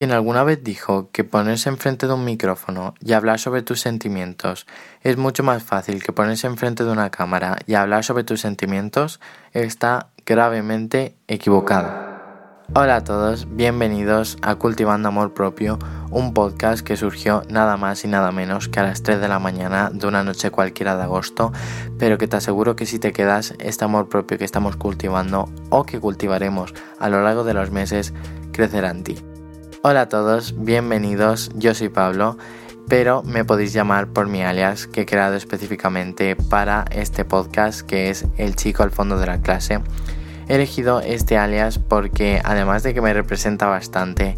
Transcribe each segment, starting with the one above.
Quien alguna vez dijo que ponerse enfrente de un micrófono y hablar sobre tus sentimientos es mucho más fácil que ponerse enfrente de una cámara y hablar sobre tus sentimientos está gravemente equivocado. Hola a todos, bienvenidos a Cultivando Amor Propio, un podcast que surgió nada más y nada menos que a las 3 de la mañana de una noche cualquiera de agosto, pero que te aseguro que si te quedas, este amor propio que estamos cultivando o que cultivaremos a lo largo de los meses crecerá en ti. Hola a todos, bienvenidos, yo soy Pablo, pero me podéis llamar por mi alias que he creado específicamente para este podcast que es El chico al fondo de la clase. He elegido este alias porque además de que me representa bastante,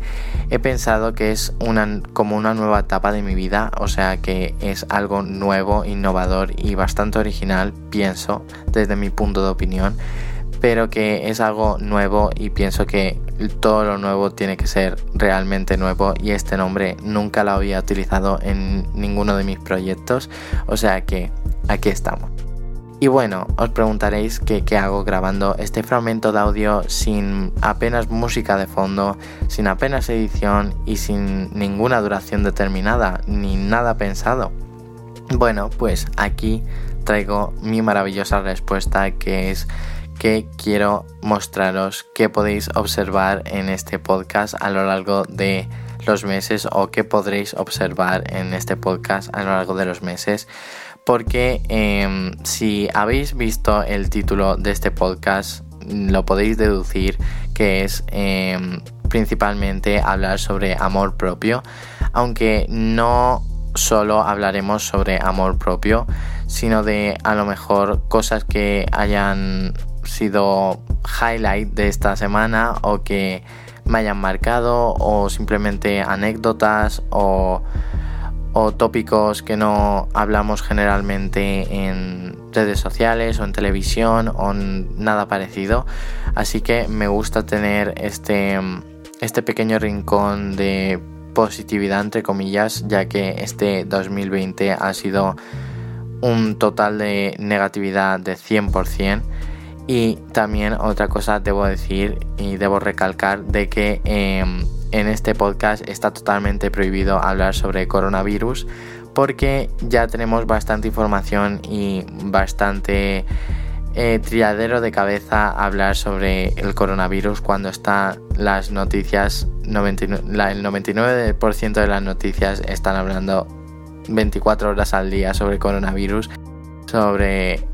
he pensado que es una, como una nueva etapa de mi vida, o sea que es algo nuevo, innovador y bastante original, pienso, desde mi punto de opinión pero que es algo nuevo y pienso que todo lo nuevo tiene que ser realmente nuevo y este nombre nunca lo había utilizado en ninguno de mis proyectos, o sea que aquí estamos. Y bueno, os preguntaréis qué hago grabando este fragmento de audio sin apenas música de fondo, sin apenas edición y sin ninguna duración determinada, ni nada pensado. Bueno, pues aquí traigo mi maravillosa respuesta que es que quiero mostraros que podéis observar en este podcast a lo largo de los meses o que podréis observar en este podcast a lo largo de los meses. Porque em, si habéis visto el título de este podcast lo podéis deducir que es em, principalmente hablar sobre amor propio. Aunque no solo hablaremos sobre amor propio sino de a lo mejor cosas que hayan sido highlight de esta semana o que me hayan marcado o simplemente anécdotas o, tópicos que no hablamos generalmente en redes sociales o en televisión o nada parecido. Así que me gusta tener este, este pequeño rincón de positividad entre comillas ya que este 2020 ha sido un total de negatividad de 100% y también otra cosa debo decir y debo recalcar de que em, en este podcast está totalmente prohibido hablar sobre coronavirus porque ya tenemos bastante información y bastante eh, triadero de cabeza hablar sobre el coronavirus cuando está las noticias, el 99% de las noticias están hablando 24 horas al día sobre coronavirus, sobre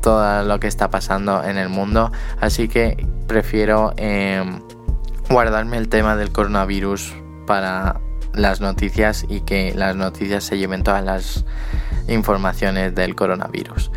todo lo que está pasando en el mundo. Así que prefiero em, guardarme el tema del coronavirus para las noticias y que las noticias se lleven todas las informaciones del coronavirus.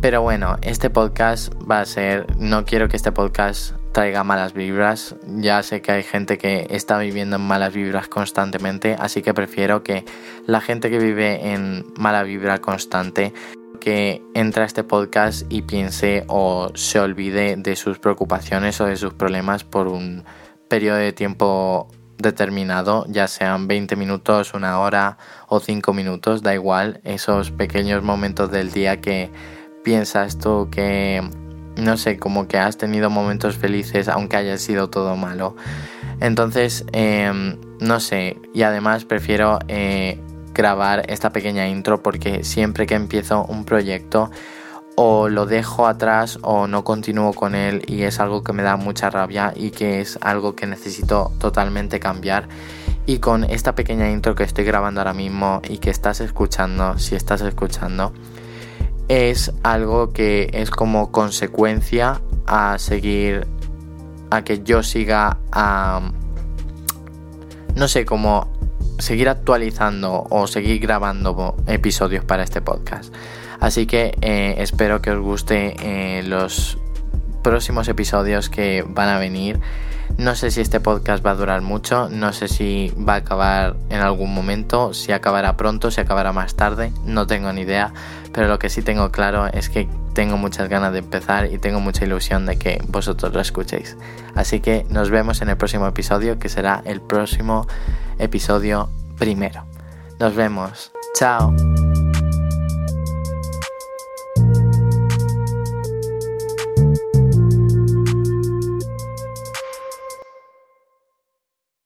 Pero bueno, este podcast va a ser, no quiero que este podcast traiga malas vibras. Ya sé que hay gente que está viviendo en malas vibras constantemente, así que prefiero que la gente que vive en mala vibra constante que entre a este podcast y piense o se olvide de sus preocupaciones o de sus problemas por un periodo de tiempo determinado, ya sean 20 minutos, una hora o 5 minutos, da igual, esos pequeños momentos del día que piensas tú que, no sé, como que has tenido momentos felices aunque haya sido todo malo. Entonces, em, no sé, y además prefiero eh, grabar esta pequeña intro porque siempre que empiezo un proyecto o lo dejo atrás o no continúo con él y es algo que me da mucha rabia y que es algo que necesito totalmente cambiar. Y con esta pequeña intro que estoy grabando ahora mismo y que estás escuchando, si estás escuchando, es algo que es como consecuencia a seguir, a que yo siga a, no sé, como seguir actualizando o seguir grabando episodios para este podcast. Así que eh, espero que os guste eh, los próximos episodios que van a venir. No sé si este podcast va a durar mucho, no sé si va a acabar en algún momento, si acabará pronto, si acabará más tarde, no tengo ni idea, pero lo que sí tengo claro es que tengo muchas ganas de empezar y tengo mucha ilusión de que vosotros lo escuchéis. Así que nos vemos en el próximo episodio, que será el próximo episodio primero. Nos vemos. Chao.